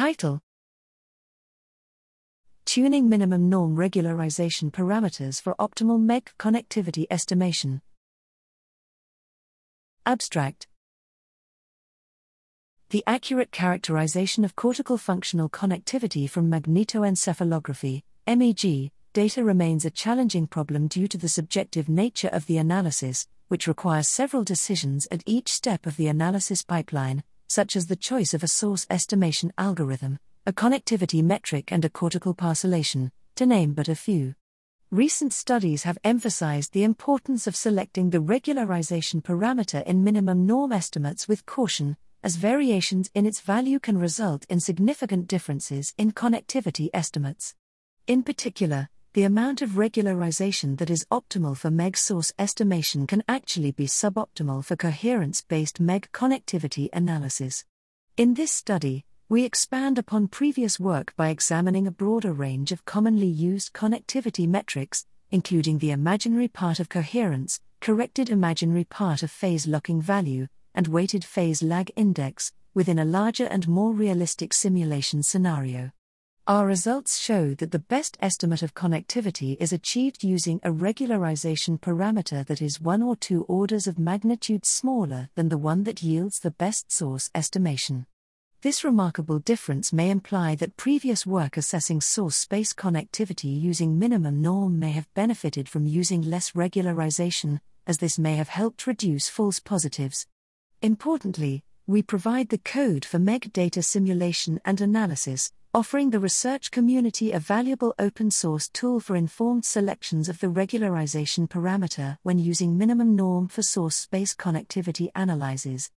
Title Tuning minimum norm regularization parameters for optimal MEG connectivity estimation. Abstract The accurate characterization of cortical functional connectivity from magnetoencephalography, MEG, data remains a challenging problem due to the subjective nature of the analysis, which requires several decisions at each step of the analysis pipeline, such as the choice of a source estimation algorithm, a connectivity metric, and a cortical parcellation, to name but a few. Recent studies have emphasized the importance of selecting the regularization parameter in minimum norm estimates with caution, as variations in its value can result in significant differences in connectivity estimates. In particular, the amount of regularization that is optimal for MEG source estimation can actually be suboptimal for coherence based MEG connectivity analysis. In this study, we expand upon previous work by examining a broader range of commonly used connectivity metrics, including the imaginary part of coherence, corrected imaginary part of phase locking value, and weighted phase lag index, within a larger and more realistic simulation scenario. Our results show that the best estimate of connectivity is achieved using a regularization parameter that is one or two orders of magnitude smaller than the one that yields the best source estimation. This remarkable difference may imply that previous work assessing source space connectivity using minimum norm may have benefited from using less regularization, as this may have helped reduce false positives. Importantly, we provide the code for MEG data simulation and analysis, offering the research community a valuable open source tool for informed selections of the regularization parameter when using minimum norm for source space connectivity analyses.